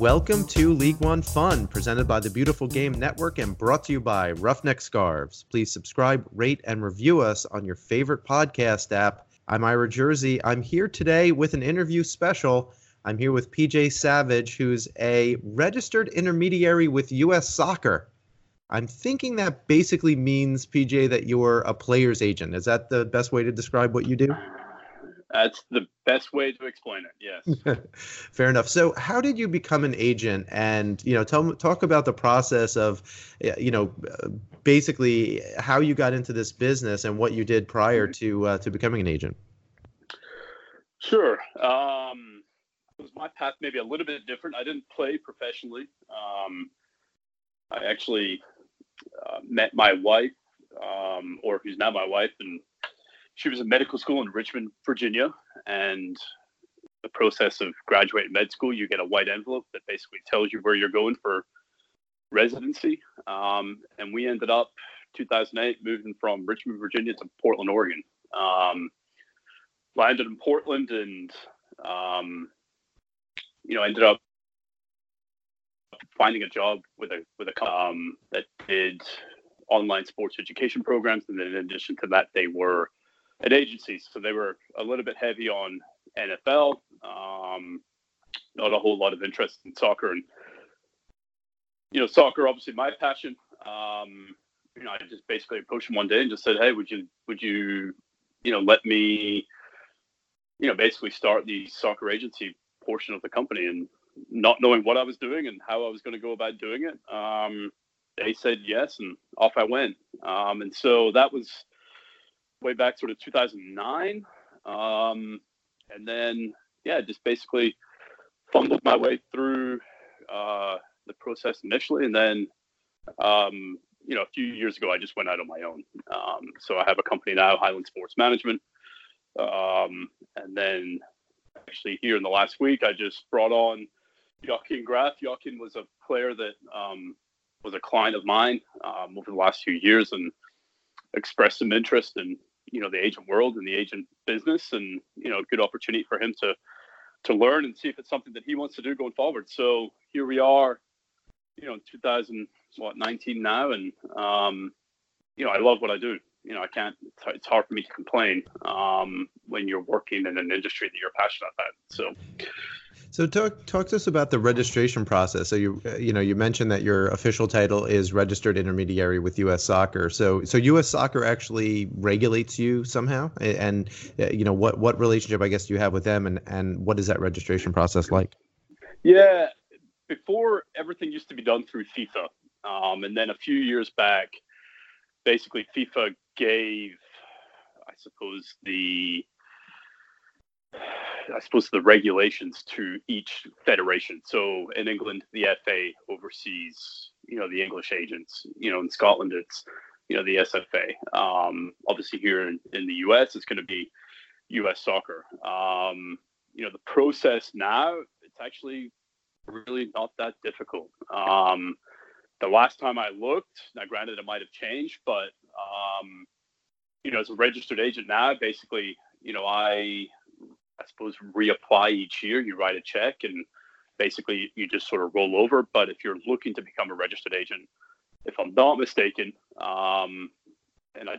Welcome to League One Fun, presented by the Beautiful Game Network and brought to you by Ruffneck Scarves. Please subscribe, rate, and review us on your favorite podcast app. I'm Ira Jersey. I'm here today with an interview special. I'm here with PJ Savage, who's a registered intermediary with U.S. Soccer. I'm thinking that basically means, PJ, that you're a player's agent. Is that the best way to describe what you do? That's the best way to explain it. Yes. Fair enough. So, how did you become an agent? And you know, tell talk about the process of, you know, basically how you got into this business and what you did prior mm-hmm. to uh, to becoming an agent. Sure. Um, was my path maybe a little bit different? I didn't play professionally. Um, I actually uh, met my wife, um, or who's now my wife, and she was in medical school in Richmond, Virginia, and the process of graduating med school, you get a white envelope that basically tells you where you're going for residency. Um, and we ended up 2008 moving from Richmond, Virginia to Portland, Oregon. Um, landed in Portland and um, you know ended up finding a job with a with a um, that did online sports education programs, and then in addition to that, they were at agencies. So they were a little bit heavy on NFL, um, not a whole lot of interest in soccer. And, you know, soccer, obviously my passion. Um, you know, I just basically approached him one day and just said, Hey, would you, would you, you know, let me, you know, basically start the soccer agency portion of the company and not knowing what I was doing and how I was going to go about doing it. Um, they said yes, and off I went. Um, and so that was, way back sort of 2009. Um, and then, yeah, just basically fumbled my way through uh, the process initially. And then, um, you know, a few years ago, I just went out on my own. Um, so I have a company now, Highland Sports Management. Um, and then actually here in the last week, I just brought on Joachim Graf. Joachim was a player that um, was a client of mine um, over the last few years and expressed some interest in you know the agent world and the agent business, and you know, good opportunity for him to to learn and see if it's something that he wants to do going forward. So here we are, you know, in 2019 now, and um, you know, I love what I do. You know, I can't. It's hard for me to complain um, when you're working in an industry that you're passionate about. So, so talk talk to us about the registration process. So you uh, you know you mentioned that your official title is registered intermediary with U.S. Soccer. So so U.S. Soccer actually regulates you somehow, and uh, you know what what relationship I guess you have with them, and and what is that registration process like? Yeah, before everything used to be done through FIFA, um, and then a few years back, basically FIFA gave, I suppose the I suppose the regulations to each federation. So in England, the FA oversees, you know, the English agents. You know, in Scotland, it's, you know, the SFA. Um, obviously, here in, in the US, it's going to be US soccer. Um, you know, the process now, it's actually really not that difficult. Um, the last time I looked, now granted, it might have changed, but, um, you know, as a registered agent now, basically, you know, I I suppose, reapply each year. You write a check and basically you just sort of roll over. But if you're looking to become a registered agent, if I'm not mistaken, um, and I,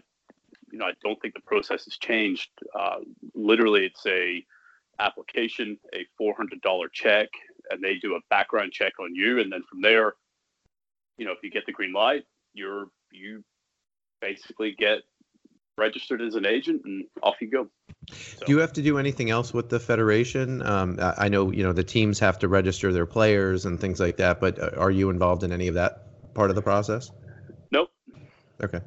you know, I don't think the process has changed. Uh, literally, it's a application, a $400 check, and they do a background check on you, and then from there, you know, if you get the green light, you're you basically get registered as an agent, and off you go. So. Do you have to do anything else with the federation? Um, I know you know the teams have to register their players and things like that, but uh, are you involved in any of that part of the process? Nope. Okay.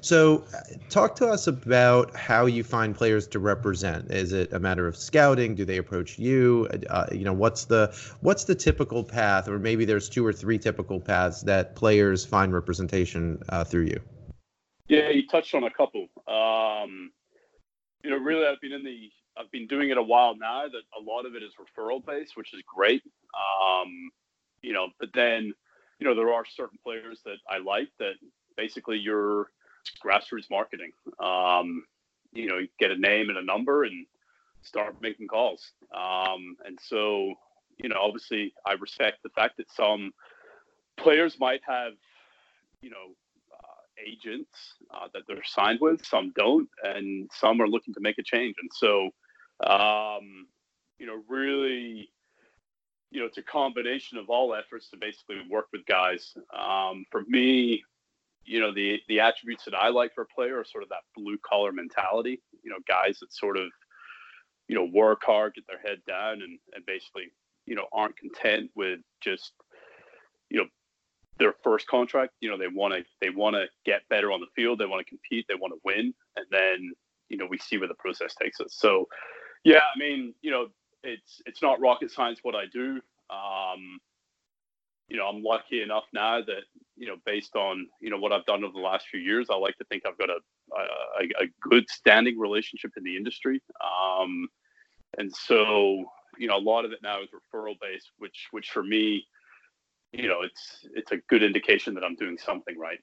So, uh, talk to us about how you find players to represent. Is it a matter of scouting? Do they approach you? Uh, you know, what's the what's the typical path, or maybe there's two or three typical paths that players find representation uh, through you? Yeah, you touched on a couple. Um, you know, really, I've been in the, I've been doing it a while now. That a lot of it is referral based, which is great. Um, you know, but then, you know, there are certain players that I like that basically you're grassroots marketing. Um, you know, you get a name and a number and start making calls. Um, and so, you know, obviously, I respect the fact that some players might have, you know, agents uh, that they're signed with, some don't, and some are looking to make a change. And so, um, you know, really, you know, it's a combination of all efforts to basically work with guys. Um, for me, you know, the the attributes that I like for a player are sort of that blue collar mentality. You know, guys that sort of, you know, work hard, get their head down, and and basically, you know, aren't content with just, you know, their first contract. You know, they want to they want to get better on the field. They want to compete. They want to win, and then you know we see where the process takes us. So, yeah, I mean, you know, it's it's not rocket science what I do. Um, you know, I'm lucky enough now that you know, based on you know what I've done over the last few years, I like to think I've got a a, a good standing relationship in the industry. Um, and so, you know, a lot of it now is referral based, which which for me, you know, it's it's a good indication that I'm doing something right.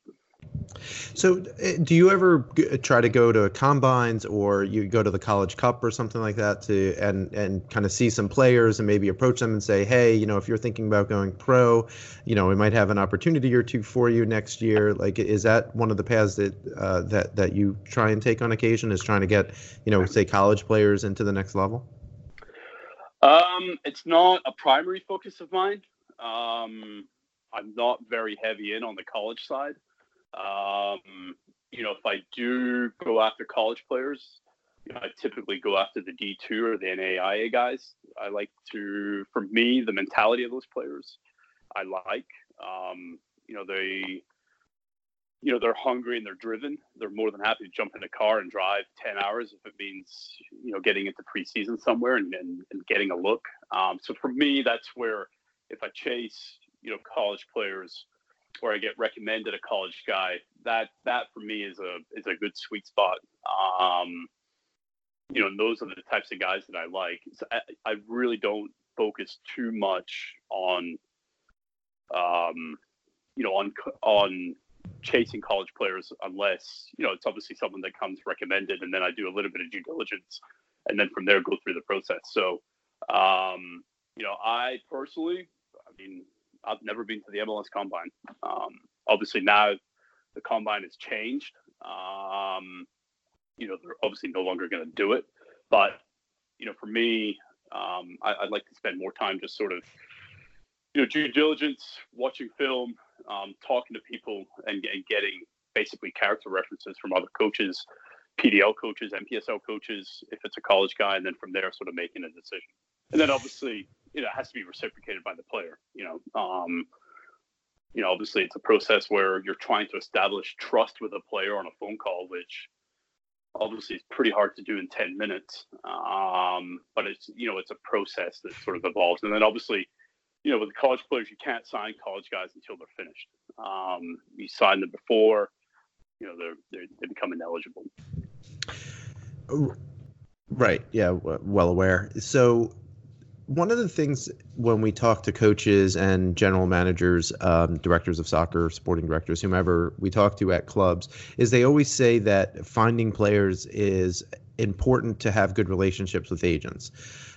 So, eh, do you ever try to go to combines or you go to the college cup or something like that to and and kind of see some players and maybe approach them and say, hey, you know, if you're thinking about going pro, you know, we might have an opportunity or two for you next year. Like, is that one of the paths that uh, that that you try and take on occasion? Is trying to get, you know, say college players into the next level? Um, it's not a primary focus of mine. Um, I'm not very heavy in on the college side. Um, you know, if I do go after college players, you know, I typically go after the D2 or the NAIA guys. I like to, for me, the mentality of those players, I like. Um, you know, they, you know, they're hungry and they're driven. They're more than happy to jump in a car and drive 10 hours if it means, you know, getting into preseason somewhere and, and, and getting a look. Um, so for me, that's where if I chase, you know, college players, or I get recommended a college guy, that that for me is a is a good sweet spot. Um, you know, those are the types of guys that I like. So I, I really don't focus too much on, um, you know, on on chasing college players unless you know it's obviously someone that comes recommended, and then I do a little bit of due diligence, and then from there go through the process. So, um, you know, I personally, I mean, I've never been to the MLS Combine. Um, obviously now the Combine has changed. Um, you know, they're obviously no longer going to do it, but you know, for me, um, I, would like to spend more time just sort of, you know, due diligence, watching film, um, talking to people, and, and getting basically character references from other coaches, PDL coaches, NPSL coaches, if it's a college guy, and then from there, sort of making a decision. And then obviously, it has to be reciprocated by the player. You know, um, you know, obviously it's a process where you're trying to establish trust with a player on a phone call, which obviously is pretty hard to do in 10 minutes. Um, but it's, you know, it's a process that sort of evolves. And then obviously, you know, with college players, you can't sign college guys until they're finished. Um, you sign them before, you know, they're, they're, they become ineligible. Right. Yeah. Well aware. So one of the things when we talk to coaches and general managers, um, directors of soccer, sporting directors, whomever we talk to at clubs, is they always say that finding players is important to have good relationships with agents.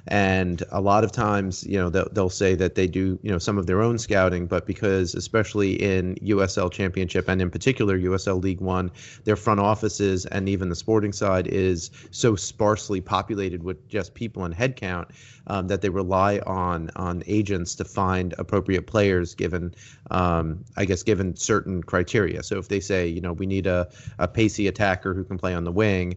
And a lot of times, you know, they'll, they'll say that they do, you know, some of their own scouting, but because, especially in USL Championship and in particular USL League One, their front offices and even the sporting side is so sparsely populated with just people and headcount um, that they rely on on agents to find appropriate players given, um, I guess, given certain criteria. So if they say, you know, we need a, a pacey attacker who can play on the wing,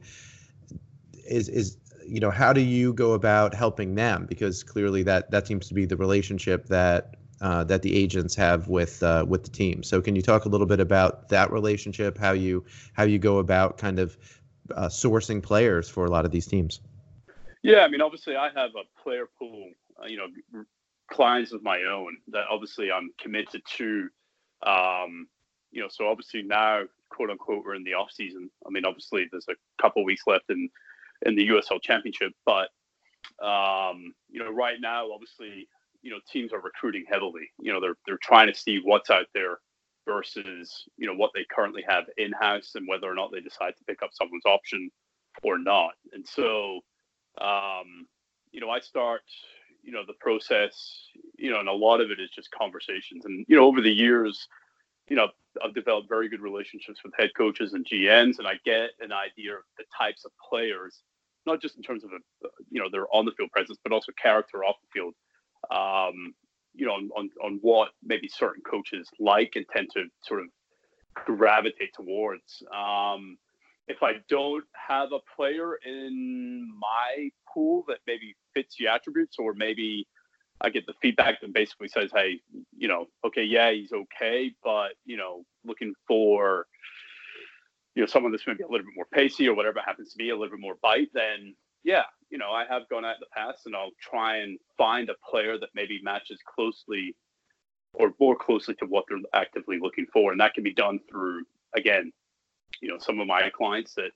is is you know how do you go about helping them because clearly that that seems to be the relationship that uh, that the agents have with uh, with the team. So can you talk a little bit about that relationship, how you how you go about kind of uh, sourcing players for a lot of these teams? Yeah, I mean, obviously, I have a player pool, uh, you know, clients of my own that obviously I'm committed to. Um, you know, so obviously now, quote unquote, we're in the off season. I mean, obviously, there's a couple weeks left in in the USL Championship. But um, you know, right now, obviously, you know, teams are recruiting heavily. You know, they're they're trying to see what's out there versus you know what they currently have in house and whether or not they decide to pick up someone's option or not. And so, um, you know, I start you know, the process, you know, and a lot of it is just conversations. And, you know, over the years, you know, I've developed very good relationships with head coaches and GMs, and I get an idea of the types of players, not just in terms of, you know, their on the field presence, but also character off the field. Um, you know, on, on, on what maybe certain coaches like and tend to sort of gravitate towards. Um, if I don't have a player in my pool that maybe fits the attributes, or maybe I get the feedback that basically says, hey, you know, okay, yeah, he's okay, but, you know, looking for, you know, someone that's maybe a little bit more pacey or whatever happens to be, a little bit more bite, then yeah, you know, I have gone out in the past and I'll try and find a player that maybe matches closely or more closely to what they're actively looking for. And that can be done through, again, you know, some of my clients that,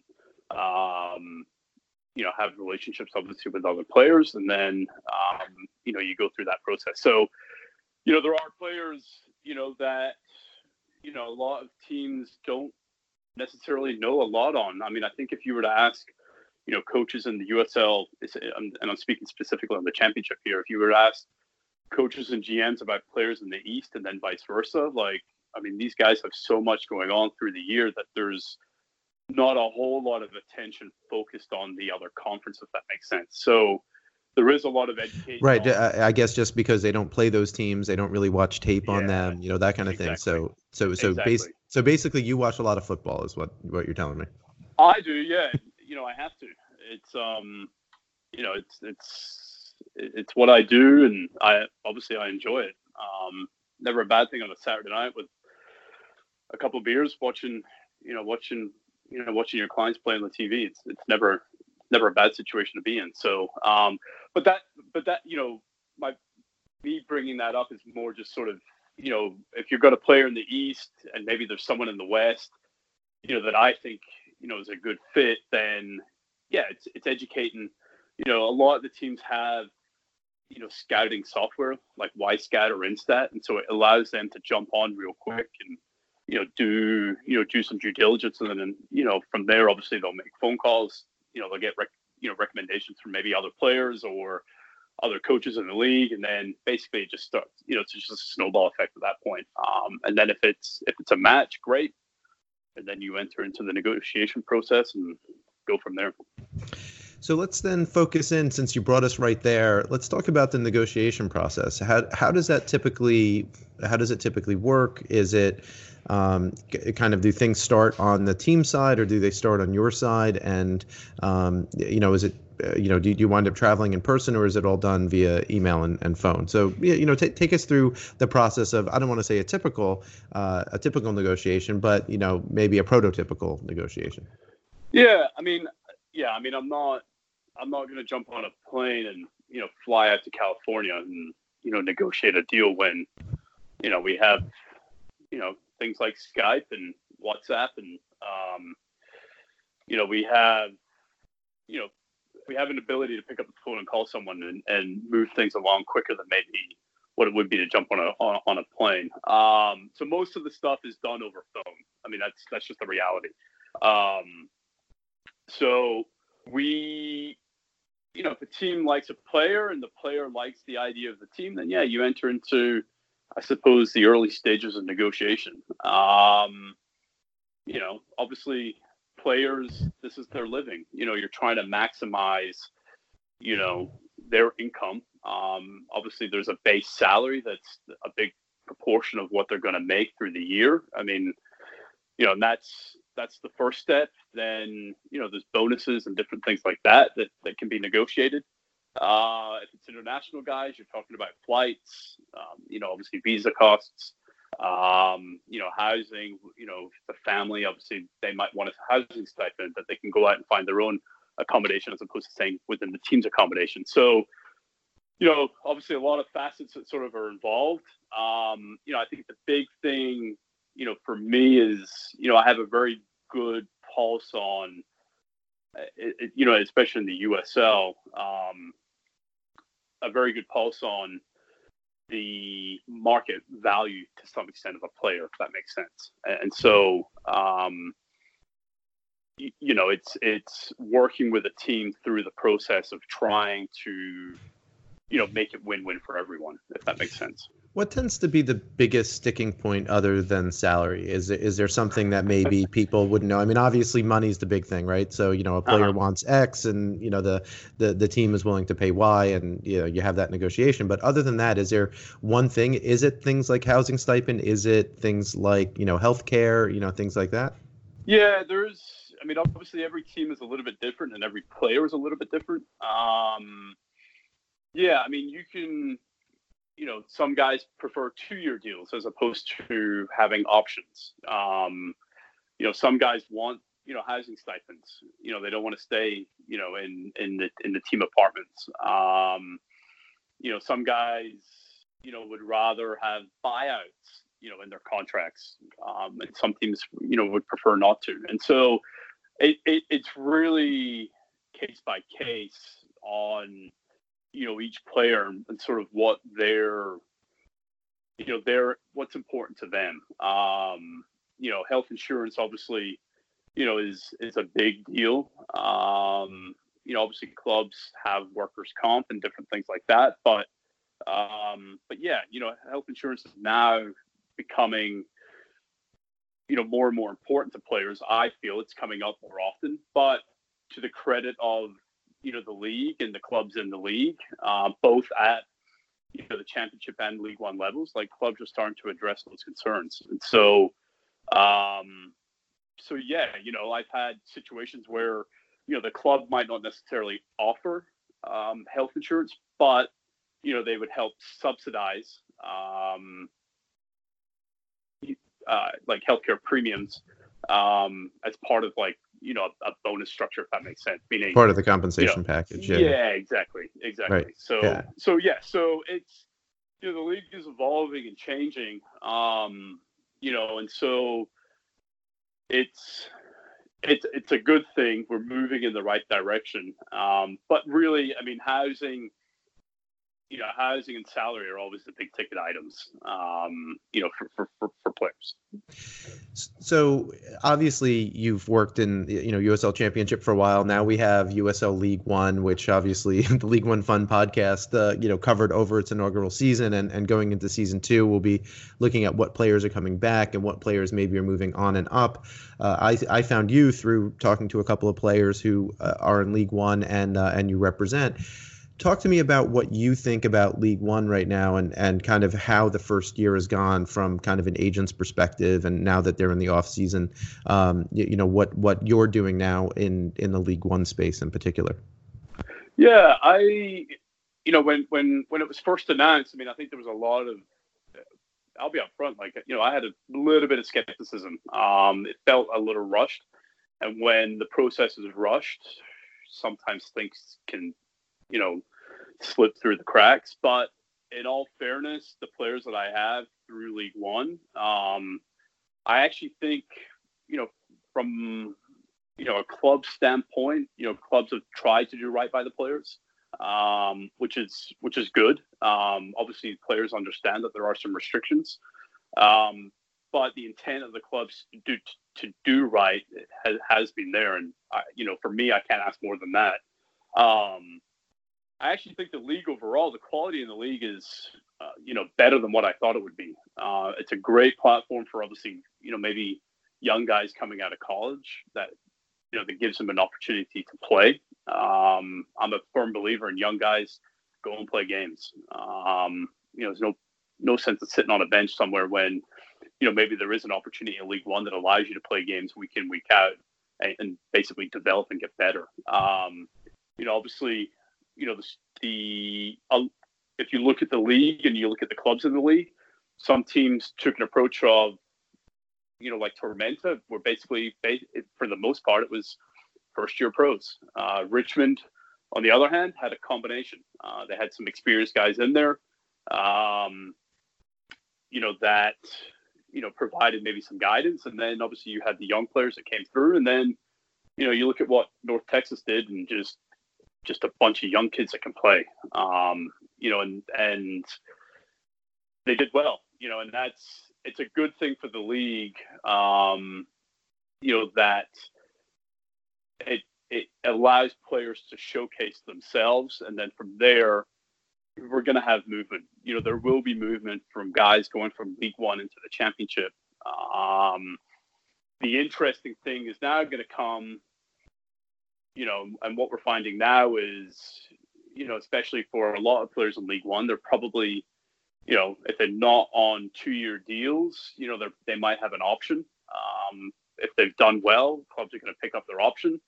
um, you know, have relationships obviously with other players. And then, um, you know, you go through that process. So, you know, there are players, you know, that, you know, a lot of teams don't necessarily know a lot on. I mean, I think if you were to ask, you know, coaches in the USL, and I'm speaking specifically on the championship here, if you were to ask coaches and GMs about players in the East and then vice versa. Like, I mean, these guys have so much going on through the year that there's not a whole lot of attention focused on the other conference, if that makes sense. So there is a lot of education. Right. On, I guess just because they don't play those teams, they don't really watch tape yeah, on them, you know, that kind of exactly. thing. So, so, so, exactly. bas- so basically, you watch a lot of football, is what what you're telling me. I do, yeah. you know, I have to. It's um, you know, it's it's it's what I do, and I obviously I enjoy it. Um, never a bad thing on a Saturday night with a couple of beers, watching you know watching you know watching your clients play on the TV. It's it's never never a bad situation to be in. So, um, but that but that you know my me bringing that up is more just sort of you know if you've got a player in the East and maybe there's someone in the West, you know that I think you know is a good fit, then yeah, it's it's educating you know, a lot of the teams have, you know, scouting software like Wyscout or Instat, and so it allows them to jump on real quick and you know do you know do some due diligence, and then you know from there, obviously they'll make phone calls. You know, they'll get rec- you know recommendations from maybe other players or other coaches in the league, and then basically it just starts. You know, it's just a snowball effect at that point. Um, and then if it's if it's a match, great, and then you enter into the negotiation process and go from there. So let's then focus in, since you brought us right there. Let's talk about the negotiation process. How how does that typically how does it typically work? Is it um, kind of do things start on the team side or do they start on your side? And um, you know, is it uh, you know, do, you wind up traveling in person or is it all done via email and, and phone? So, you know, t- take us through the process of, I don't want to say a typical, uh, a typical negotiation, but, you know, maybe a prototypical negotiation. Yeah. I mean, yeah, I mean, I'm not, I'm not going to jump on a plane and you know fly out to California and you know negotiate a deal when you know we have you know things like Skype and WhatsApp and um, you know we have you know we have an ability to pick up the phone and call someone and, and move things along quicker than maybe what it would be to jump on a on, on a plane. Um, so most of the stuff is done over phone. I mean that's that's just the reality. Um, so we you know, if a team likes a player and the player likes the idea of the team, then yeah, you enter into, I suppose, the early stages of negotiation. Um, you know, obviously, players, this is their living. You know, you're trying to maximize, you know, their income. Um, obviously, there's a base salary that's a big proportion of what they're going to make through the year. I mean, you know, and that's that's the first step. Then you know there's bonuses and different things like that that, that can be negotiated. Uh, if it's international guys, you're talking about flights, um, you know, obviously visa costs, um, you know, housing. You know, the family obviously they might want a housing stipend that they can go out and find their own accommodation as opposed to staying within the team's accommodation. So, you know, obviously a lot of facets that sort of are involved. Um, you know, I think the big thing you know, for me is, you know, I have a very good pulse on, it, you know, especially in the USL, um, a very good pulse on the market value to some extent of a player, if that makes sense. And so, um, you know, it's it's working with a team through the process of trying to you know make it win-win for everyone if that makes sense what tends to be the biggest sticking point other than salary? Is is there something that maybe people wouldn't know? I mean, obviously money's the big thing, right? So, you know, a player uh-huh. wants X and, you know, the, the the team is willing to pay Y and, you know, you have that negotiation. But other than that, is there one thing? Is it things like housing stipend? Is it things like, you know, healthcare, you know, things like that? Yeah, there's I mean, obviously every team is a little bit different and every player is a little bit different. Um yeah, I mean, you can you know, some guys prefer two-year deals as opposed to having options. Um, you know, some guys want you know housing stipends. You know, they don't want to stay you know in in the in the team apartments. Um, you know, some guys you know would rather have buyouts you know in their contracts, um, and some teams you know would prefer not to. And so it, it it's really case by case on you know each player and sort of what their you know their what's important to them. Um you know health insurance obviously you know is is a big deal. Um you know obviously clubs have workers comp and different things like that but um but yeah you know health insurance is now becoming you know more and more important to players i feel. It's coming up more often but to the credit of you know the league and the clubs in the league, uh, both at you know the championship and League One levels. Like clubs are starting to address those concerns, and so um, so yeah, you know I've had situations where you know the club might not necessarily offer um, health insurance, but you know they would help subsidize um, uh, like healthcare premiums um, as part of like you know a, bonus structure if that makes sense meaning part of the compensation you know, package yeah yeah exactly exactly right. so yeah. so yeah so it's you know the league is evolving and changing um you know and so it's it's it's a good thing we're moving in the right direction um but really i mean housing you know, housing and salary are always the big ticket items, um, you know, for, for, for, for, players. So obviously you've worked in, you know, USL championship for a while. Now we have USL League One, which obviously the League One Fun podcast, uh, you know, covered over its inaugural season and, and going into season two, we'll be looking at what players are coming back and what players maybe are moving on and up. Uh, I, I found you through talking to a couple of players who uh, are in League One and, uh, and you represent talk to me about what you think about League One right now and, and kind of how the first year has gone from kind of an agent's perspective and now that they're in the off season, um, you, you, know, what, what you're doing now in, in the League One space in particular. Yeah, I, you know, when, when, when it was first announced, I mean, I think there was a lot of, I'll be upfront, like, you know, I had a little bit of skepticism. Um, it felt a little rushed. And when the process is rushed, sometimes things can, you know, slip through the cracks. But in all fairness, the players that I have through League One, um, I actually think, you know, from you know a club standpoint, you know, clubs have tried to do right by the players, um, which is which is good. Um, obviously, players understand that there are some restrictions, um, but the intent of the clubs to do, to do right has, has been there, and I, you know, for me, I can't ask more than that. Um, I actually think the league overall, the quality in the league is, uh, you know, better than what I thought it would be. Uh, it's a great platform for obviously, you know, maybe young guys coming out of college that, you know, that gives them an opportunity to play. Um, I'm a firm believer in young guys go and play games. Um, you know, there's no no sense of sitting on a bench somewhere when, you know, maybe there is an opportunity in League One that allows you to play games week in week out and, and basically develop and get better. Um, you know, obviously you know the, the uh, if you look at the league and you look at the clubs in the league, some teams took an approach of you know like Tormenta, where basically for the most part it was first year pros. Uh, Richmond, on the other hand, had a combination. Uh, they had some experienced guys in there, um, you know that you know provided maybe some guidance, and then obviously you had the young players that came through, and then you know you look at what North Texas did and just just a bunch of young kids that can play. Um, you know, and and they did well. You know, and that's it's a good thing for the league. Um, you know that it it allows players to showcase themselves, and then from there, we're going to have movement. You know, there will be movement from guys going from League One into the Championship. Um, the interesting thing is now going to come, you know, and what we're finding now is, you know, especially for a lot of players in League One, they're probably, you know, if they're not on two-year deals, you know, they they might have an option. Um, if they've done well, clubs are going to pick up their option.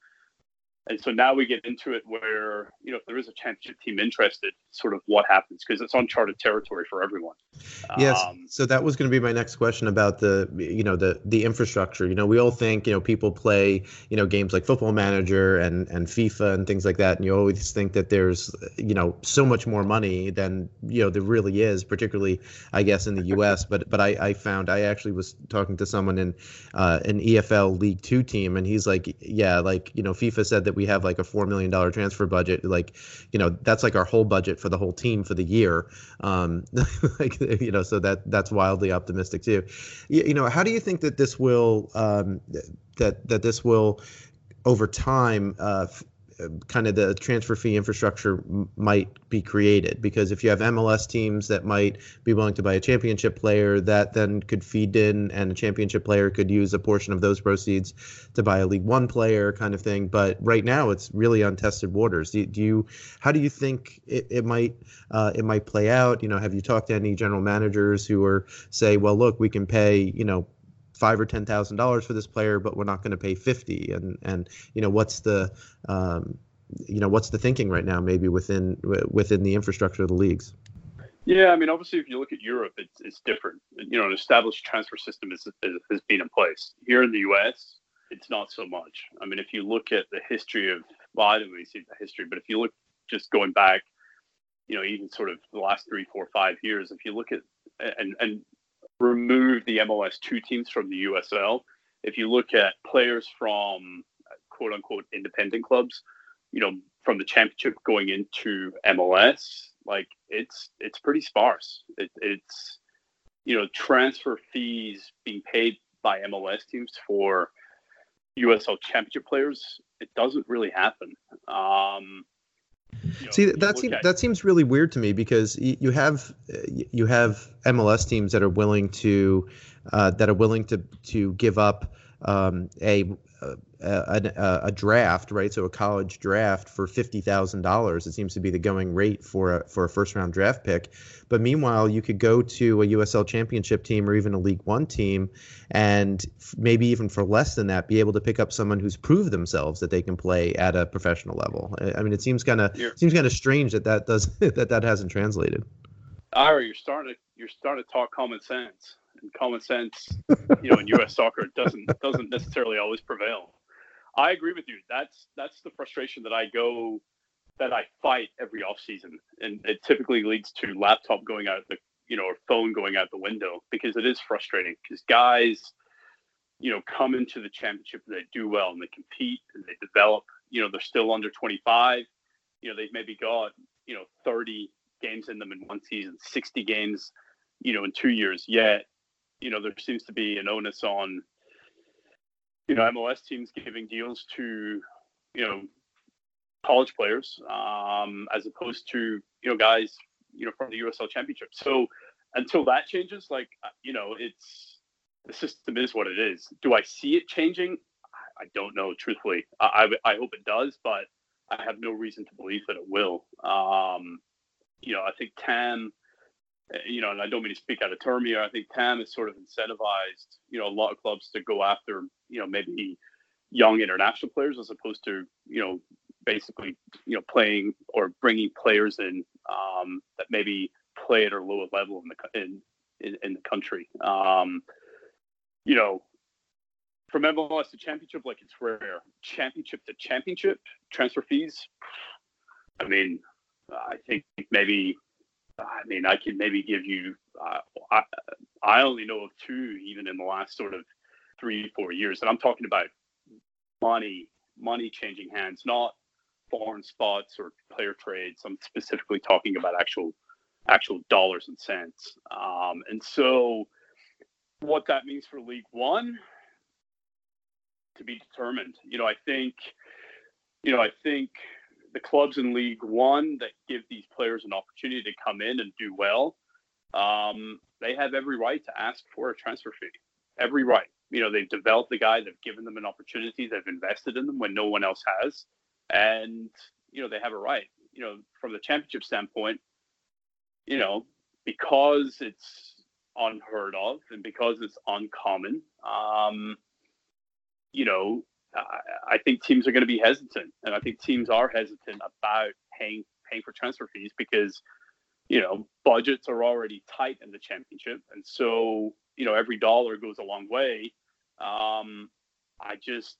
And so now we get into it where, you know, if there is a championship team interested, sort of what happens because it's uncharted territory for everyone. Yes. Um, so that was going to be my next question about the, you know, the the infrastructure. You know, we all think, you know, people play, you know, games like Football Manager and and FIFA and things like that, and you always think that there's, you know, so much more money than you know there really is, particularly, I guess, in the U.S. but but I I found I actually was talking to someone in uh, an EFL League Two team, and he's like, yeah, like you know, FIFA said that that we have like a four million dollar transfer budget, like you know that's like our whole budget for the whole team for the year. Um, like you know, so that that's wildly optimistic too. You, you know, how do you think that this will um, that that this will over time uh, kind of the transfer fee infrastructure might be created. Because if you have MLS teams that might be willing to buy a championship player that then could feed in and a championship player could use a portion of those proceeds to buy a league one player kind of thing. But right now it's really untested waters. Do, do you how do you think it, it might uh, it might play out? You know have you talked to any general managers who are say well look we can pay you know five or ten thousand dollars for this player, but we're not going to pay fifty. And and you know what's the um, you know what's the thinking right now, maybe within within the infrastructure of the leagues. Yeah, I mean, obviously, if you look at Europe, it's it's different. You know, an established transfer system is, has been in place. Here in the U.S., it's not so much. I mean, if you look at the history of, well, I don't really see the history, but if you look just going back, you know, even sort of the last three, four, five years, if you look at and and remove the MLS two teams from the USL, if you look at players from quote unquote independent clubs, you know, from the championship going into MLS, like it's it's pretty sparse. It, it's you know transfer fees being paid by MLS teams for USL championship players. It doesn't really happen. Um, know, See, that seems that seems really weird to me because you have you have MLS teams that are willing to uh, that are willing to to give up um, a a, a, draft, right? So a college draft for fifty thousand dollars. It seems to be the going rate for a for a first round draft pick. But meanwhile, you could go to a USL Championship team or even a League One team, and maybe even for less than that, be able to pick up someone who's proved themselves that they can play at a professional level. I mean, it seems kind of seems kind of strange that that does that that hasn't translated. Ira, you're starting to you're starting to talk common sense and common sense, you know, in U.S. soccer doesn't doesn't necessarily always prevail. I agree with you. That's that's the frustration that I go that I fight every off season, and it typically leads to laptop going out the you know or phone going out the window because it is frustrating because guys you know come into the championship and they do well and they compete and they develop you know they're still under 25 you know they've maybe got you know 30 games in them in one season 60 games you know in two years yet you know, there seems to be an onus on, you know, MLS teams giving deals to, you know, college players um, as opposed to, you know, guys, you know, from the USL Championship. So until that changes, like, uh, you know, it's the system is what it is. Do I see it changing? I don't know, truthfully. I, I, I hope it does, but I have no reason to believe that it will. Um, you know, I think TAM you know, and I don't mean to speak out of term here. I think TAM has sort of incentivized, you know, a lot of clubs to go after, you know, maybe young international players as opposed to, you know, basically, you know, playing or bringing players in um, that maybe play at a lower level in the in in, in the country. Um, you know, from MLS to championship, like it's rare. Championship to championship transfer fees. I mean, I think maybe I mean, I could maybe give you. Uh, I, I only know of two, even in the last sort of three, four years, and I'm talking about money, money changing hands, not foreign spots or player trades. I'm specifically talking about actual, actual dollars and cents. Um, and so, what that means for League One, to be determined. You know, I think, you know, I think the clubs in League One that give these players an opportunity to come in and do well, um, they have every right to ask for a transfer fee. Every right. You know, they've developed the guy, they've given them an opportunity, they've invested in them when no one else has, and you know they have a right. You know, from the championship standpoint, you know, because it's unheard of and because it's uncommon, um, you know, I think teams are going to be hesitant, and I think teams are hesitant about paying paying for transfer fees because you know budgets are already tight in the championship, and so you know every dollar goes a long way. Um, I just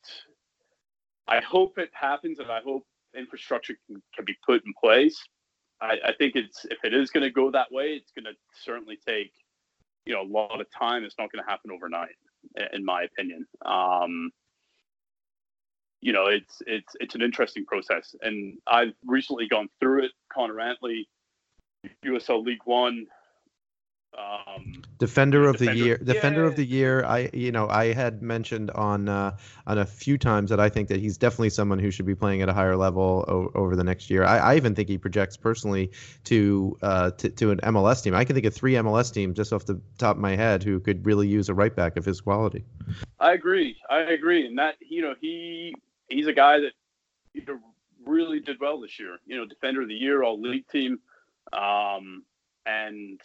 I hope it happens, and I hope infrastructure can, can be put in place. I, I think it's if it is going to go that way, it's going to certainly take you know a lot of time. It's not going to happen overnight, in my opinion. Um, you know, it's it's it's an interesting process, and I've recently gone through it. Connor Antley, USL League One, um, defender of defender, the year defender yeah. of the year. I you know i had mentioned on uh, on a few times that i think that he's definitely someone who should be playing at a higher level o- over the next year. I, I, even think he projects personally to, uh, to to an mls team. I can think of three mls teams just off the top of my head who could really use a right back of his quality. I agree. I agree. And that you know he he's a guy that you know, really did well this year you know defender of the year all league team um, and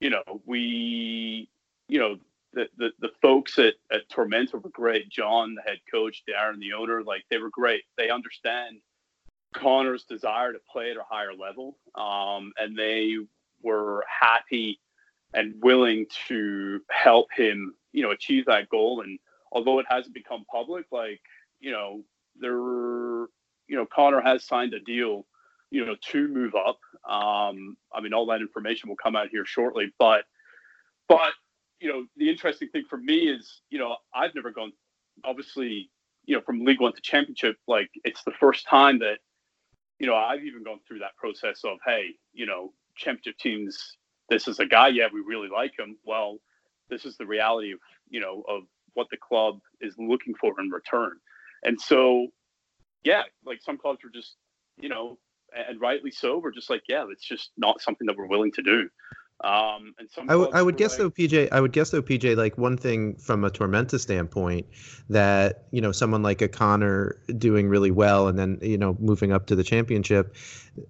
you know, we, you know, the, the, the folks at, at Tormenta were great. John, the head coach, Darren, the owner, like they were great. They understand Connor's desire to play at a higher level. Um, and they were happy and willing to help him, you know, achieve that goal. And although it hasn't become public, like, you know, there, you know, Connor has signed a deal you know, to move up. Um, I mean, all that information will come out here shortly, but, but, you know, the interesting thing for me is, you know, I've never gone, obviously, you know, from League One to Championship. Like, it's the first time that, you know, I've even gone through that process of, hey, you know, Championship teams, this is a guy, yeah, we really like him. Well, this is the reality of, you know, of what the club is looking for in return. And so, yeah, like some clubs were just, you know, and rightly so. We're just like, yeah, it's just not something that we're willing to do. Um, and some I, w- I would guess like, though, PJ, I would guess though, PJ, like one thing from a Tormenta standpoint that, you know, someone like a Connor doing really well and then, you know, moving up to the championship,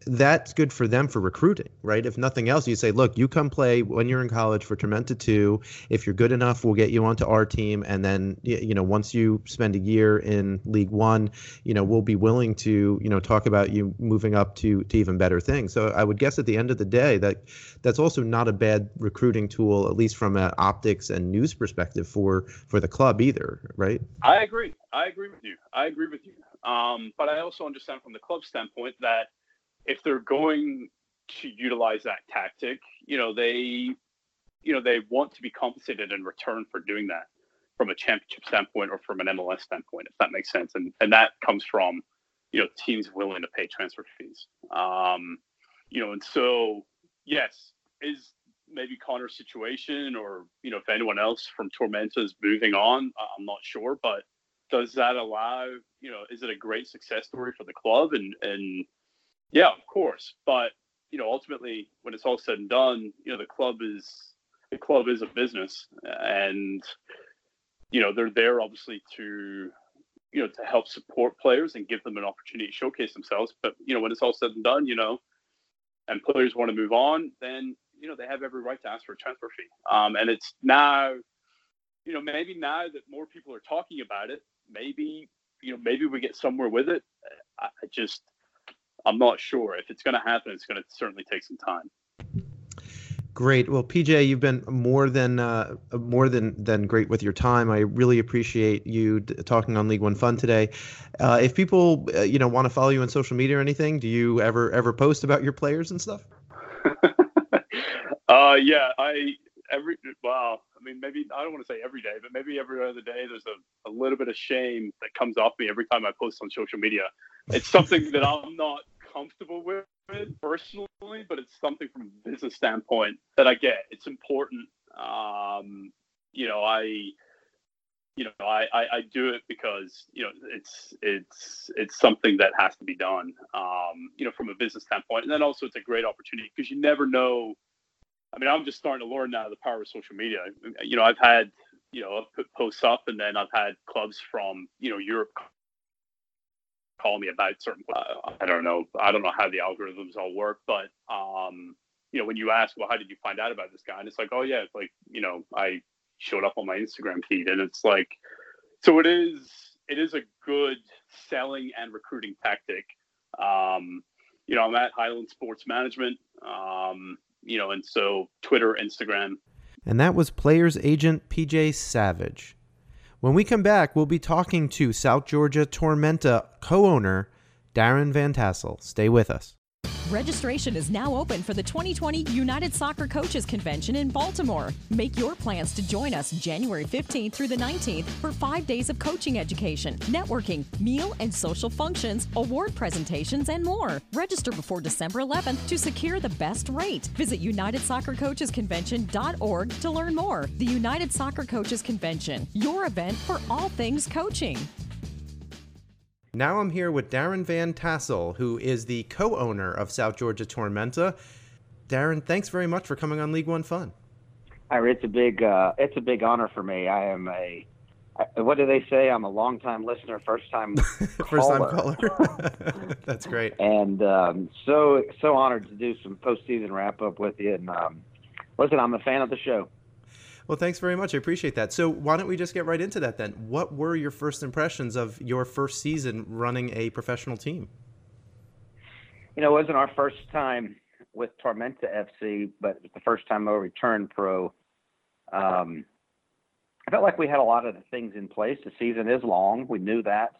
that's good for them for recruiting, right? If nothing else, you say, look, you come play when you're in college for Tormenta 2. If you're good enough, we'll get you onto our team. And then, you know, once you spend a year in League One, you know, we'll be willing to, you know, talk about you moving up to, to even better things. So I would guess at the end of the day that that's also not a bad recruiting tool, at least from an optics and news perspective for, for the club either, right? I agree. I agree with you. I agree with you. Um, but I also understand from the club standpoint that if they're going to utilize that tactic, you know, they, you know, they want to be compensated in return for doing that from a championship standpoint or from an MLS standpoint, if that makes sense. And and that comes from, you know, teams willing to pay transfer fees. Um, you know, and so yes, is maybe Connor's situation or you know if anyone else from Tormenta is moving on, I'm not sure, but does that allow you know is it a great success story for the club and and yeah, of course. But you know, ultimately, when it's all said and done, you know, the club is the club is a business, and you know, they're there obviously to you know to help support players and give them an opportunity to showcase themselves. But you know, when it's all said and done, you know, and players want to move on, then you know they have every right to ask for a transfer fee. Um, and it's now, you know, maybe now that more people are talking about it, maybe you know maybe we get somewhere with it. I, I just I'm not sure if it's going to happen. It's going to certainly take some time. Great. Well, PJ, you've been more than uh, more than than great with your time. I really appreciate you d- talking on League One Fun today. Uh, if people, uh, you know, want to follow you on social media or anything, do you ever ever post about your players and stuff? uh, yeah, I every well, I mean, maybe I don't want to say every day, but maybe every other day. There's a, a little bit of shame that comes off me every time I post on social media. It's something that I'm not comfortable with it personally, but it's something from a business standpoint that I get. It's important. Um, you know, I you know, I, I, I, do it because you know it's it's it's something that has to be done, um, you know, from a business standpoint, and then also it's a great opportunity because you never know. I mean, I'm just starting to learn now the power of social media. You know, I've had you know I've put posts up, and then I've had clubs from you know Europe call me about certain. Uh, I don't know. I don't know how the algorithms all work, but um, you know, when you ask, well, how did you find out about this guy? And it's like, oh yeah, it's like you know, I showed up on my Instagram feed, and it's like, so it is. It is a good selling and recruiting tactic. Um, you know, I'm at Highland Sports Management. Um, you know, and so Twitter, Instagram. And that was players agent PJ Savage. When we come back, we'll be talking to South Georgia Tormenta co owner Darin Van Tassell. Stay with us. Registration is now open for the 2020 United Soccer Coaches Convention in Baltimore. Make your plans to join us January 15th through the 19th for five days of coaching education, networking, meal and social functions, award presentations, and more. Register before December 11th to secure the best rate. Visit UnitedSoccerCoachesConvention.org to learn more. The United Soccer Coaches Convention, your event for all things coaching. Now I'm here with Darin Van Tassell, who is the co-owner of South Georgia Tormenta. Darin, thanks very much for coming on League One Fun. It's a big, uh, it's a big honor for me. I am a, what do they say? I'm a long time listener, first time first time caller. That's great. And um, so so honored to do some postseason wrap up with you. And um, listen, I'm a fan of the show. Well, thanks very much. I appreciate that. So, why don't we just get right into that then? What were your first impressions of your first season running a professional team? You know, it wasn't our first time with Tormenta FC, but it was the first time I returned pro. Um, I felt like we had a lot of the things in place. The season is long. We knew that.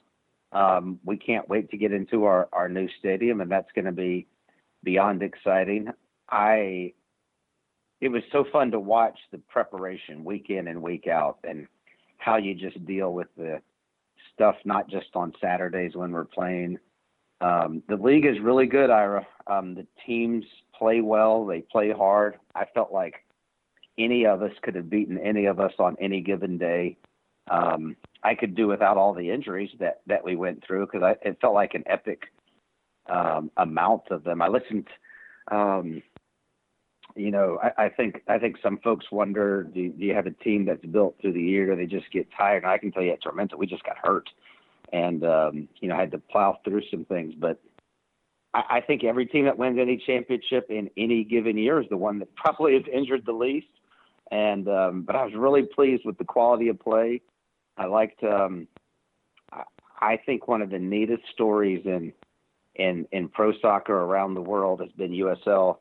Um, we can't wait to get into our, our new stadium, and that's going to be beyond exciting. I it was so fun to watch the preparation week in and week out and how you just deal with the stuff not just on Saturdays when we're playing. Um, the league is really good, Ira. Um, the teams play well, they play hard. I felt like any of us could have beaten any of us on any given day. Um, I could do without all the injuries that that we went through because it felt like an epic um, amount of them. I listened. You know, I, I think I think some folks wonder, do, do, you have a team that's built through the year? Do they just get tired? And I can tell you at Tormenta, we just got hurt, and um, you know, had to plow through some things. But I, I think every team that wins any championship in any given year is the one that probably is injured the least. And um, but I was really pleased with the quality of play. I liked. Um, I, I think one of the neatest stories in in in pro soccer around the world has been USL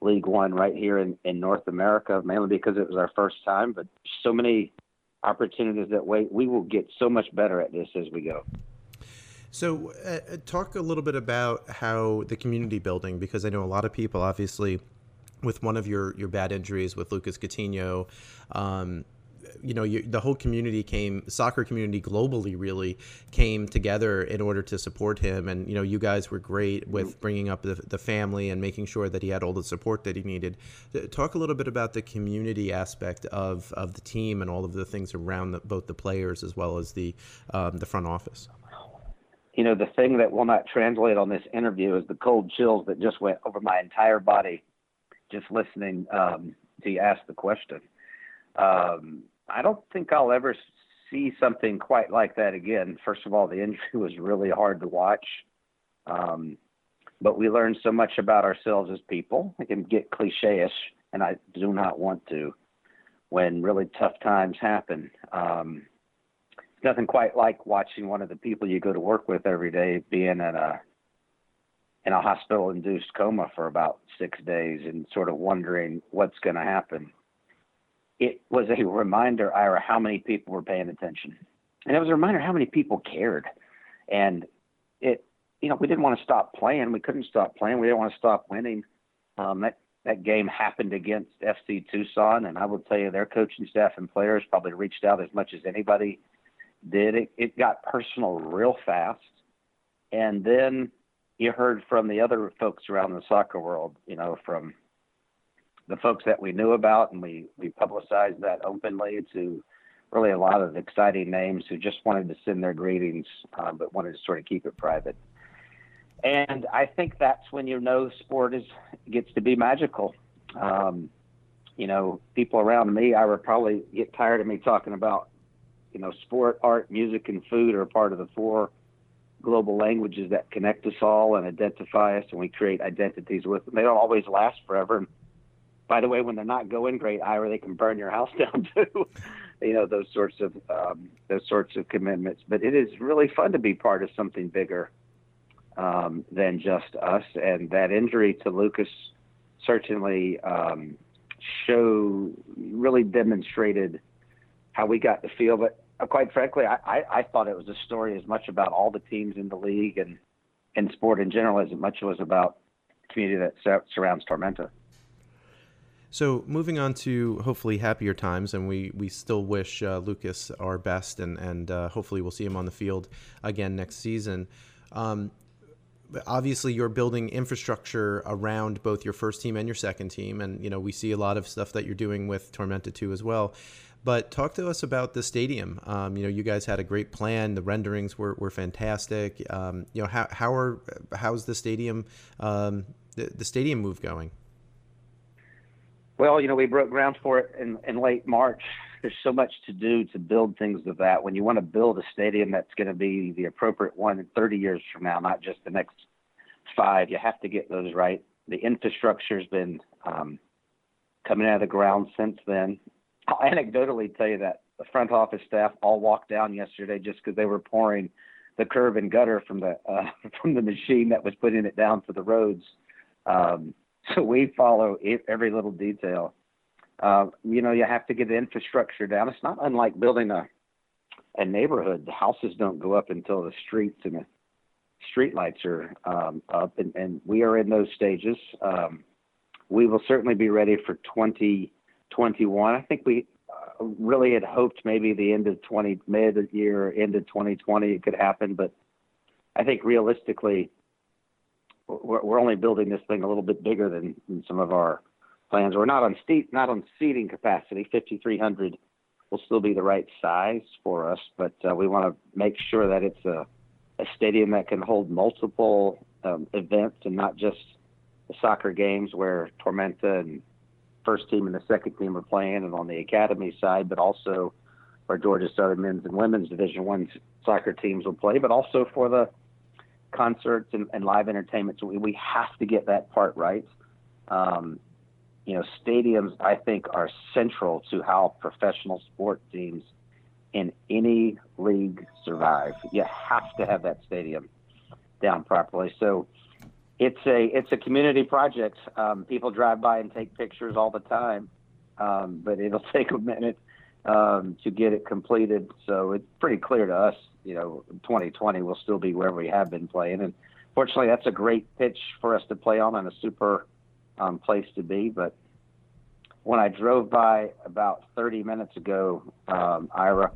League One right here in, in North America, mainly because it was our first time, but so many opportunities that wait. We will get so much better at this as we go. So, uh, uh, talk a little bit about how the community building, because I know a lot of people, obviously, with one of your your bad injuries with Lucas Coutinho, um, you know, you, the whole community came, soccer community globally really came together in order to support him. And, you know, you guys were great with mm-hmm. bringing up the, the family and making sure that he had all the support that he needed. Talk a little bit about the community aspect of, of the team and all of the things around the, both the players as well as the, um, the front office. You know, the thing that will not translate on this interview is the cold chills that just went over my entire body just listening um, to you ask the question. Um, I don't think I'll ever see something quite like that again. First of all, the injury was really hard to watch. Um, but we learned so much about ourselves as people. It can get cliche-ish, and I do not want to when really tough times happen. Um, it's nothing quite like watching one of the people you go to work with every day being in a in a hospital-induced coma for about six days and sort of wondering what's going to happen it was a reminder, Ira, how many people were paying attention. And it was a reminder how many people cared. And it, you know, we didn't want to stop playing. We couldn't stop playing. We didn't want to stop winning. Um, that, that game happened against FC Tucson. And I will tell you, their coaching staff and players probably reached out as much as anybody did. It, it got personal real fast. And then you heard from the other folks around the soccer world, you know, from the folks that we knew about, and we we publicized that openly to really a lot of exciting names who just wanted to send their greetings, uh, but wanted to sort of keep it private. And I think that's when you know sport is gets to be magical. Um, you know, people around me, I would probably get tired of me talking about, you know, sport, art, music, and food are part of the four global languages that connect us all and identify us, and we create identities with them. They don't always last forever. And by the way, when they're not going great, Ira, they can burn your house down too. you know, those sorts of um, those sorts of commitments. But it is really fun to be part of something bigger um, than just us. And that injury to Lucas certainly um, show really demonstrated how we got the feel. But uh, quite frankly, I, I, I, thought it was a story as much about all the teams in the league and and sport in general as much as it was about the community that sur- surrounds Tormenta. So moving on to hopefully happier times, and we, we still wish uh, Lucas our best, and and uh, hopefully we'll see him on the field again next season. Um, obviously you're building infrastructure around both your first team and your second team and you know we see a lot of stuff that you're doing with tormenta 2 as well. But talk to us about the stadium. Um, you know you guys had a great plan. The renderings were, were fantastic. Um, you know how, how are how's the stadium um, the, the stadium move going well you know we broke ground for it in, in late march there's so much to do to build things of that. When you want to build a stadium that's going to be the appropriate one in 30 years from now, not just the next five, you have to get those right. The infrastructure's been um, coming out of the ground since then. I'll anecdotally tell you that the front office staff all walked down yesterday just because they were pouring the curb and gutter from the uh, from the machine that was putting it down for the roads. Um, so we follow every little detail uh, you know, you have to get the infrastructure down. It's not unlike building a a neighborhood. The houses don't go up until the streets and the street lights are um, up, and, and we are in those stages. Um, we will certainly be ready for 2021. I think we uh, really had hoped maybe the end of 20 mid year, end of 2020 it could happen, but I think realistically, we're, we're only building this thing a little bit bigger than, than some of our plans. We're not on seat, not on seating capacity. 5,300 will still be the right size for us, but uh, we want to make sure that it's a, a stadium that can hold multiple um, events and not just the soccer games where Tormenta and first team and the second team are playing, and on the academy side, but also where Georgia Southern men's and women's Division One soccer teams will play, but also for the concerts and, and live entertainment. So we, we have to get that part right. Um, you know, stadiums I think are central to how professional sport teams in any league survive. You have to have that stadium down properly. So it's a it's a community project. Um, people drive by and take pictures all the time, um, but it'll take a minute um, to get it completed. So it's pretty clear to us, you know, 2020 will still be where we have been playing, and fortunately, that's a great pitch for us to play on and a super um, place to be. But when I drove by about 30 minutes ago, um, Ira,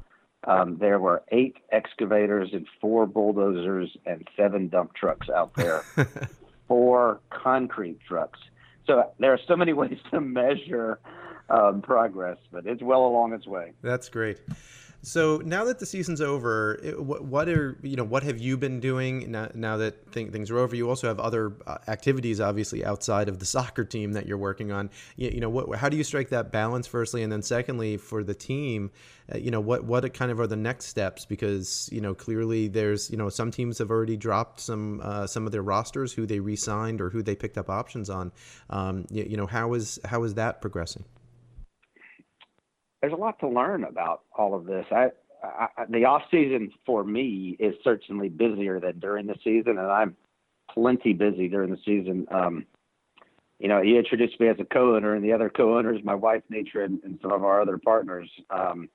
um, there were eight excavators and four bulldozers and seven dump trucks out there, four concrete trucks. So there are so many ways to measure um, progress, but it's well along its way. That's great. So now that the season's over, what, are you know what have you been doing now, now that th- things are over? You also have other uh, activities, obviously outside of the soccer team that you're working on. You, you know, what, how do you strike that balance? Firstly, and then secondly, for the team, uh, you know, what what kind of are the next steps? Because you know, clearly there's you know some teams have already dropped some uh, some of their rosters, who they re-signed or who they picked up options on. Um, you, you know, how is how is that progressing? There's a lot to learn about all of this. I, I, the off season for me is certainly busier than during the season, and I'm plenty busy during the season. Um, you know, he introduced me as a co-owner, and the other co-owners, my wife, Netra, and, and some of our other partners. Um,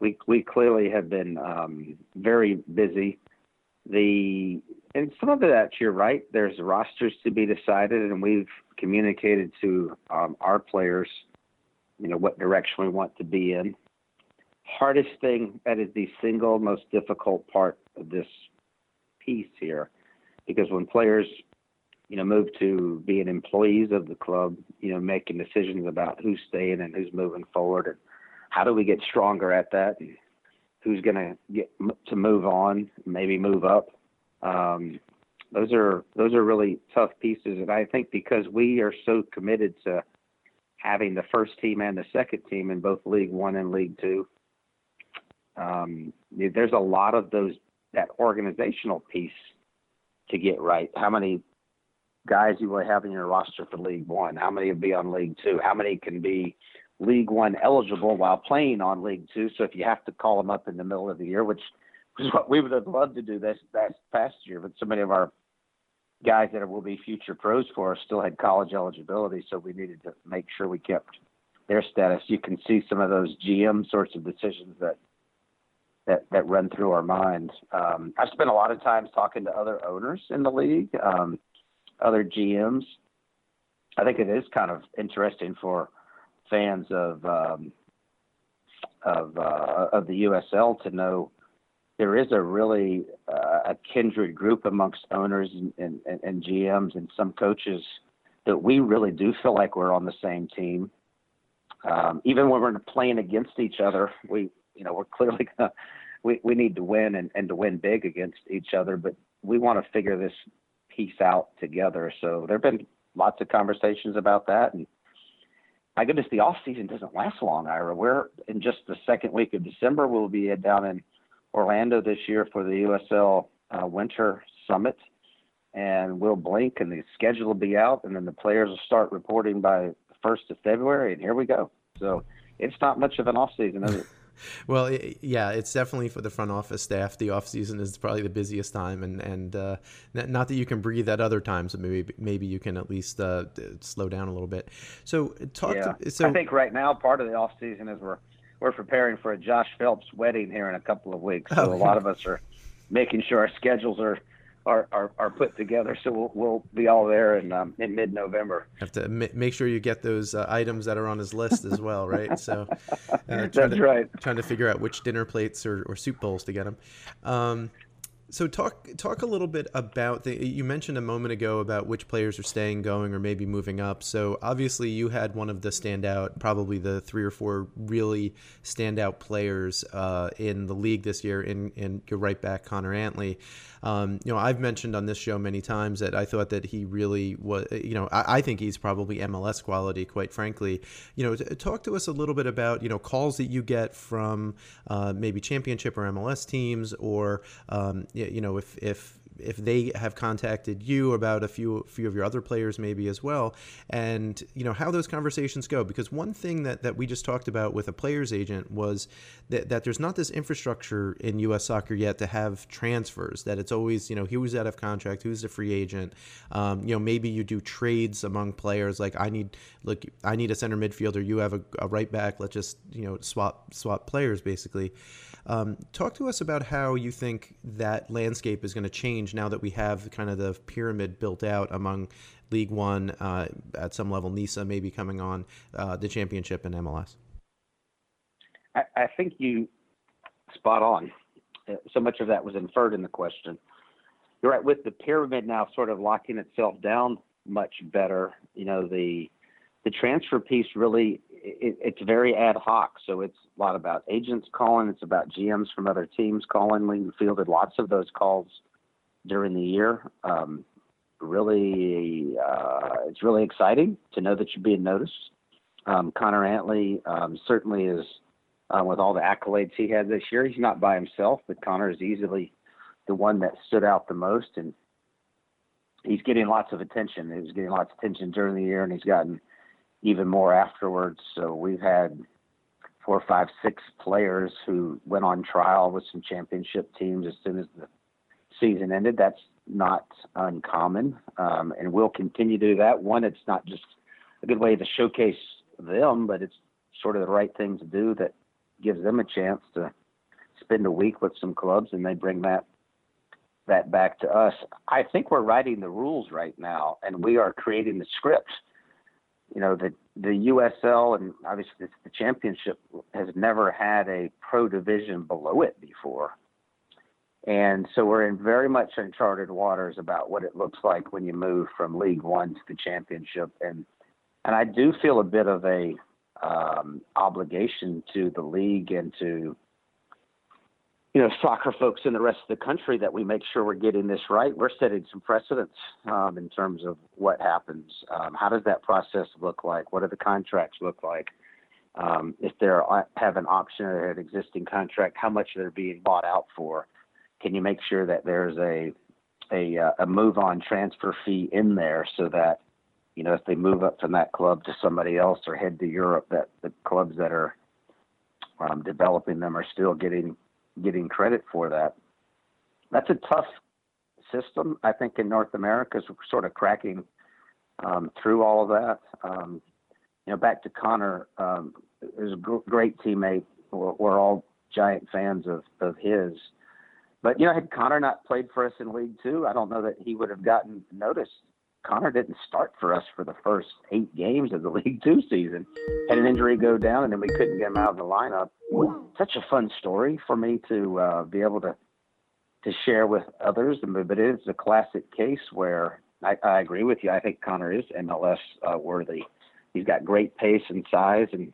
we we clearly have been um, very busy. The and some of that you're right. There's rosters to be decided, and we've communicated to um, our players you know what direction we want to be in. Hardest thing that is the single most difficult part of this piece here, because when players you know move to being employees of the club, you know making decisions about who's staying and who's moving forward, and how do we get stronger at that? And who's going to get to move on, maybe move up? Um, those are those are really tough pieces, and I think because we are so committed to having the first team and the second team in both League One and League Two, um, there's a lot of those that organizational piece to get right. How many guys you will have in your roster for League One? How many will be on League Two? How many can be League One eligible while playing on League Two? So if you have to call them up in the middle of the year, which is what we would have loved to do this past year, but so many of our guys that will be future pros for us still had college eligibility, so we needed to make sure we kept their status. You can see some of those GM sorts of decisions that that that run through our minds. Um, I've spent a lot of times talking to other owners in the league, um, other GMs. I think it is kind of interesting for fans of um, of uh, of the USL to know there is a really uh, a kindred group amongst owners and, and, and GMs and some coaches that we really do feel like we're on the same team. Um, even when we're playing against each other, we you know we're clearly gonna, we we need to win and, and to win big against each other, but we want to figure this piece out together. So there've been lots of conversations about that and my goodness, the off season doesn't last long, Ira. We're in just the second week of December. We'll be down in Orlando this year for the USL uh, Winter Summit, and we'll blink and the schedule will be out, and then the players will start reporting by the first of February, and here we go. So it's not much of an off season, is it? well, yeah, it's definitely for the front office staff. The off season is probably the busiest time, and and uh, not that you can breathe at other times, but maybe maybe you can at least uh, slow down a little bit. So talk. Yeah. To, so I think right now part of the off season is we're we're preparing for a Josh Phelps wedding here in a couple of weeks. So oh, a lot of us are making sure our schedules are are, are, are put together. So we'll, we'll be all there in, um, in mid November. Have to make sure you get those uh, items that are on his list as well, right? So uh, that's to, right. Trying to figure out which dinner plates or, or soup bowls to get him. Um, so talk talk a little bit about the you mentioned a moment ago about which players are staying going or maybe moving up. So obviously you had one of the standout, probably the three or four really standout players uh, in the league this year in in your right back Connor Antley. Um, you know, I've mentioned on this show many times that I thought that he really was, you know, I, I think he's probably MLS quality, quite frankly. You know, talk to us a little bit about, you know, calls that you get from uh, maybe championship or MLS teams, or, um, you know, if, if if they have contacted you about a few few of your other players maybe as well. And you know how those conversations go because one thing that, that we just talked about with a player's agent was that, that there's not this infrastructure in US soccer yet to have transfers that it's always you know who's out of contract who's a free agent. Um, you know maybe you do trades among players like I need look I need a center midfielder you have a, a right back let's just you know swap swap players basically um, talk to us about how you think that landscape is going to change now that we have kind of the pyramid built out among League One, uh, at some level, NISA maybe coming on, uh, the championship in MLS. I, I think you spot on. Uh, so much of that was inferred in the question. You're right. With the pyramid now sort of locking itself down much better, you know, the the transfer piece really it, it's very ad hoc. So it's a lot about agents calling. It's about GMs from other teams calling. We fielded lots of those calls during the year. Um, really, uh, it's really exciting to know that you're being noticed. Um, Connor Antley um, certainly is, uh, with all the accolades he had this year, he's not by himself, but Connor is easily the one that stood out the most. And he's getting lots of attention. He was getting lots of attention during the year, and he's gotten even more afterwards. So we've had four, five, six players who went on trial with some championship teams as soon as the season ended. That's not uncommon, um, and we'll continue to do that. One, it's not just a good way to showcase them, but it's sort of the right thing to do that gives them a chance to spend a week with some clubs, and they bring that that back to us. I think we're writing the rules right now, and we are creating the script you know the the USL and obviously the championship has never had a pro division below it before, and so we're in very much uncharted waters about what it looks like when you move from League One to the championship, and and I do feel a bit of a um, obligation to the league and to you know soccer folks in the rest of the country that we make sure we're getting this right. We're setting some precedents um, in terms of what happens. Um, how does that process look like? What do the contracts look like? Um, if they uh, have an option or an existing contract, how much they're being bought out for? Can you make sure that there's a a, uh, a move on transfer fee in there so that you know if they move up from that club to somebody else or head to Europe, that the clubs that are um, developing them are still getting getting credit for that. That's a tough system. I think in North America is sort of cracking um, through all of that. Um, you know, back to Connor, um, is great teammate. We're, we're, all giant fans of, of his. But you know, had Connor not played for us in League Two, I don't know that he would have gotten noticed. Connor didn't start for us for the first eight games of the League Two season. Had an injury go down, and then we couldn't get him out of the lineup. Such a fun story for me to uh, be able to to share with others. But it is a classic case where I, I agree with you. I think Connor is MLS uh, worthy. He's got great pace and size, and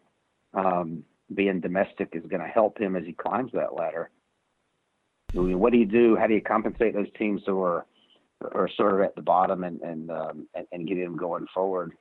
um, being domestic is going to help him as he climbs that ladder. I mean, what do you do? How do you compensate those teams who are are sort of at the bottom and and um, and, and getting them going forward?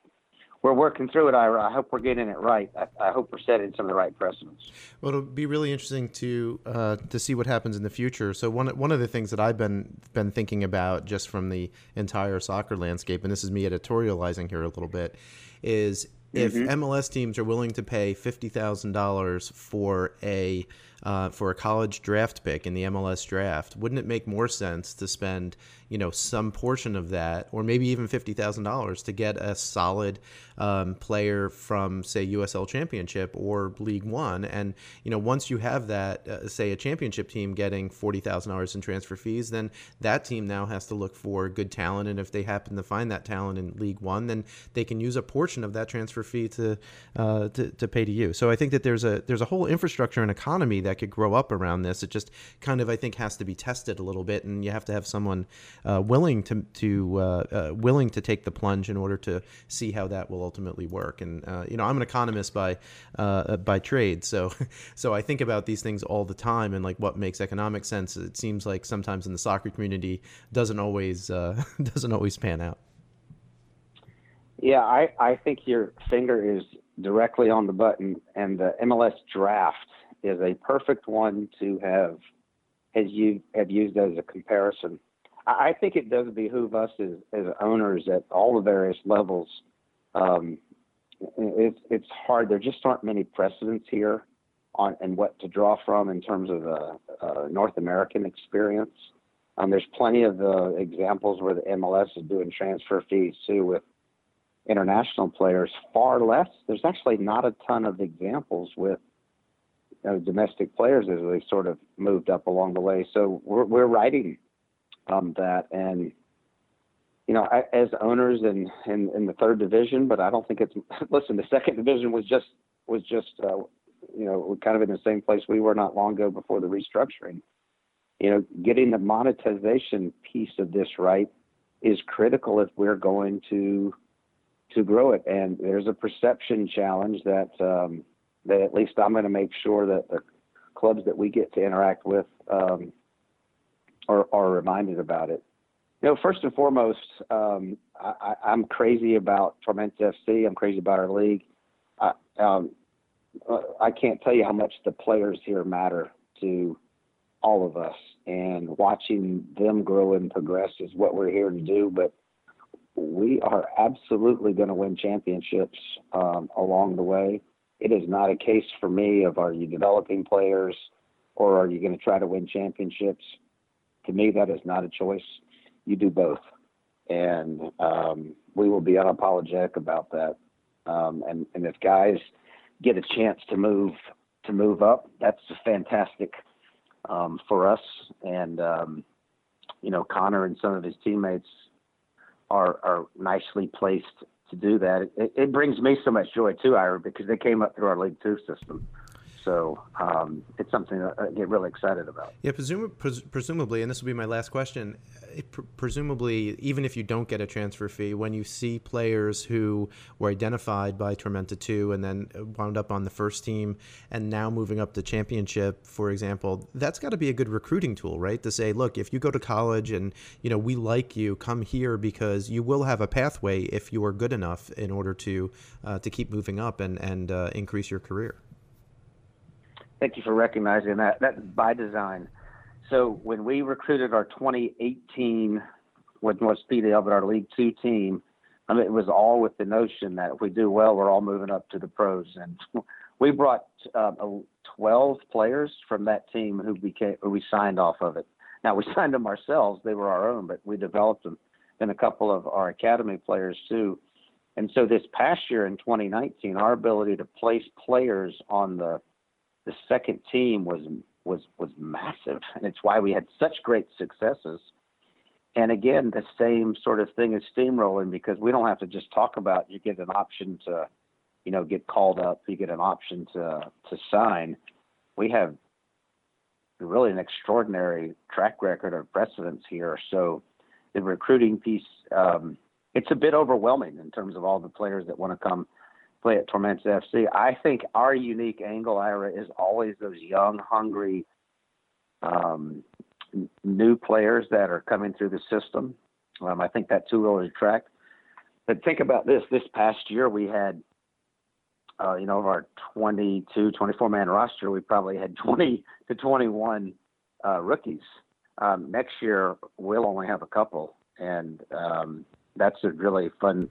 We're working through it, Ira. I hope we're getting it right. I, I hope we're setting some of the right precedents. Well, it'll be really interesting to uh, to see what happens in the future. So one one of the things that I've been been thinking about just from the entire soccer landscape, and this is me editorializing here a little bit, is if mm-hmm. MLS teams are willing to pay fifty thousand dollars for a uh, for a college draft pick in the MLS draft, wouldn't it make more sense to spend you know some portion of that, or maybe even fifty thousand dollars, to get a solid um, player from say USL Championship or League One? And you know once you have that, uh, say a championship team getting forty thousand dollars in transfer fees, then that team now has to look for good talent, and if they happen to find that talent in League One, then they can use a portion of that transfer fee to uh, to, to pay to you. So I think that there's a there's a whole infrastructure and economy that could grow up around this. It just kind of I think has to be tested a little bit, and you have to have someone uh, willing to to uh, uh, willing to take the plunge in order to see how that will ultimately work. And uh, you know, I'm an economist by uh, by trade, so so I think about these things all the time and like what makes economic sense. It seems like sometimes in the soccer community doesn't always doesn't always pan out. Yeah, I, I think your finger is directly on the button, and the MLS draft is a perfect one to have as you have used as a comparison. I think it does behoove us as, as owners at all the various levels. Um, it's it's hard. There just aren't many precedents here on and what to draw from in terms of a, a North American experience. Um, there's plenty of uh, examples where the MLS is doing transfer fees too with international players. Far less. There's actually not a ton of examples with uh, domestic players as they sort of moved up along the way. So we're we're writing um, that, and you know, I, as owners in, in in the third division, but I don't think it's. Listen, the second division was just was just uh, you know kind of in the same place we were not long ago before the restructuring. You know, getting the monetization piece of this right is critical if we're going to to grow it. And there's a perception challenge that um, that at least I'm going to make sure that the clubs that we get to interact with um, are, are reminded about it. You know, first and foremost, um, I, am crazy about Tormenta FC. I'm crazy about our league. I, um, I can't tell you how much the players here matter to all of us, and watching them grow and progress is what we're here to do. But we are absolutely going to win championships um, along the way. It is not a case for me of are you developing players or are you going to try to win championships? To me, that is not a choice. You do both. And um, we will be unapologetic about that. Um, and, and if guys get a chance to move to move up, that's fantastic um, for us. And um, you know, Connor and some of his teammates are are nicely placed to do that. It, it brings me so much joy too, Ira, because they came up through our League Two system. So um, it's something that I get really excited about. Yeah, presum- pres- presumably, and this will be my last question. Pr- presumably, even if you don't get a transfer fee, when you see players who were identified by Tormenta 2 and then wound up on the first team and now moving up the championship, for example, that's got to be a good recruiting tool, right? To say, look, if you go to college and you know we like you, come here because you will have a pathway if you are good enough in order to uh, to keep moving up and and uh, increase your career. Thank you for recognizing that. That's by design. So when we recruited our 2018, what was Speedy Elbert, our League Two team, I mean, it was all with the notion that if we do well, we're all moving up to the pros. And we brought uh, 12 players from that team who became who we signed off of it. Now we signed them ourselves; they were our own, but we developed them. And a couple of our academy players too. And so this past year in 2019, our ability to place players on the the second team was was was massive, and it's why we had such great successes. And again, the same sort of thing as steamrolling because we don't have to just talk about you get an option to, you know, get called up, you get an option to to sign. We have really an extraordinary track record of precedence here. So the recruiting piece, um, it's a bit overwhelming in terms of all the players that want to come play at Tormenta FC. I think our unique angle, Ira, is always those young, hungry, um, new players that are coming through the system. Um, I think that too will attract. But think about this: this past year, we had, uh, you know, of our 22, 24 man roster, we probably had 20 to 21 uh, rookies. Um, next year, we'll only have a couple, and um, that's a really fun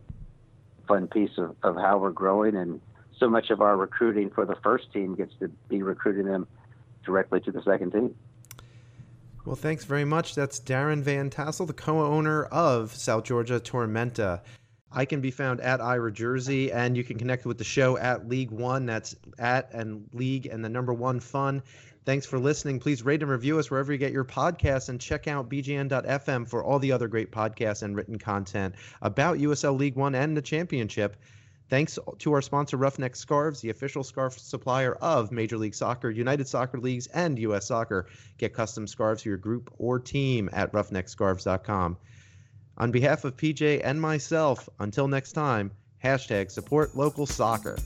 fun piece of, of how we're growing. And so much of our recruiting for the first team gets to be recruiting them directly to the second team. Well, thanks very much. That's Darin Van Tassell, the co owner of South Georgia Tormenta. I can be found at Ira Jersey, and you can connect with the show at League One. That's at and League and the number one fun. Thanks for listening. Please rate and review us wherever you get your podcasts and check out bgn.fm for all the other great podcasts and written content about USL League One and the championship. Thanks to our sponsor, Ruffneck Scarves, the official scarf supplier of Major League Soccer, United Soccer Leagues, and U.S. Soccer. Get custom scarves for your group or team at ruffneckscarves.com. On behalf of PJ and myself, until next time, hashtag support local soccer.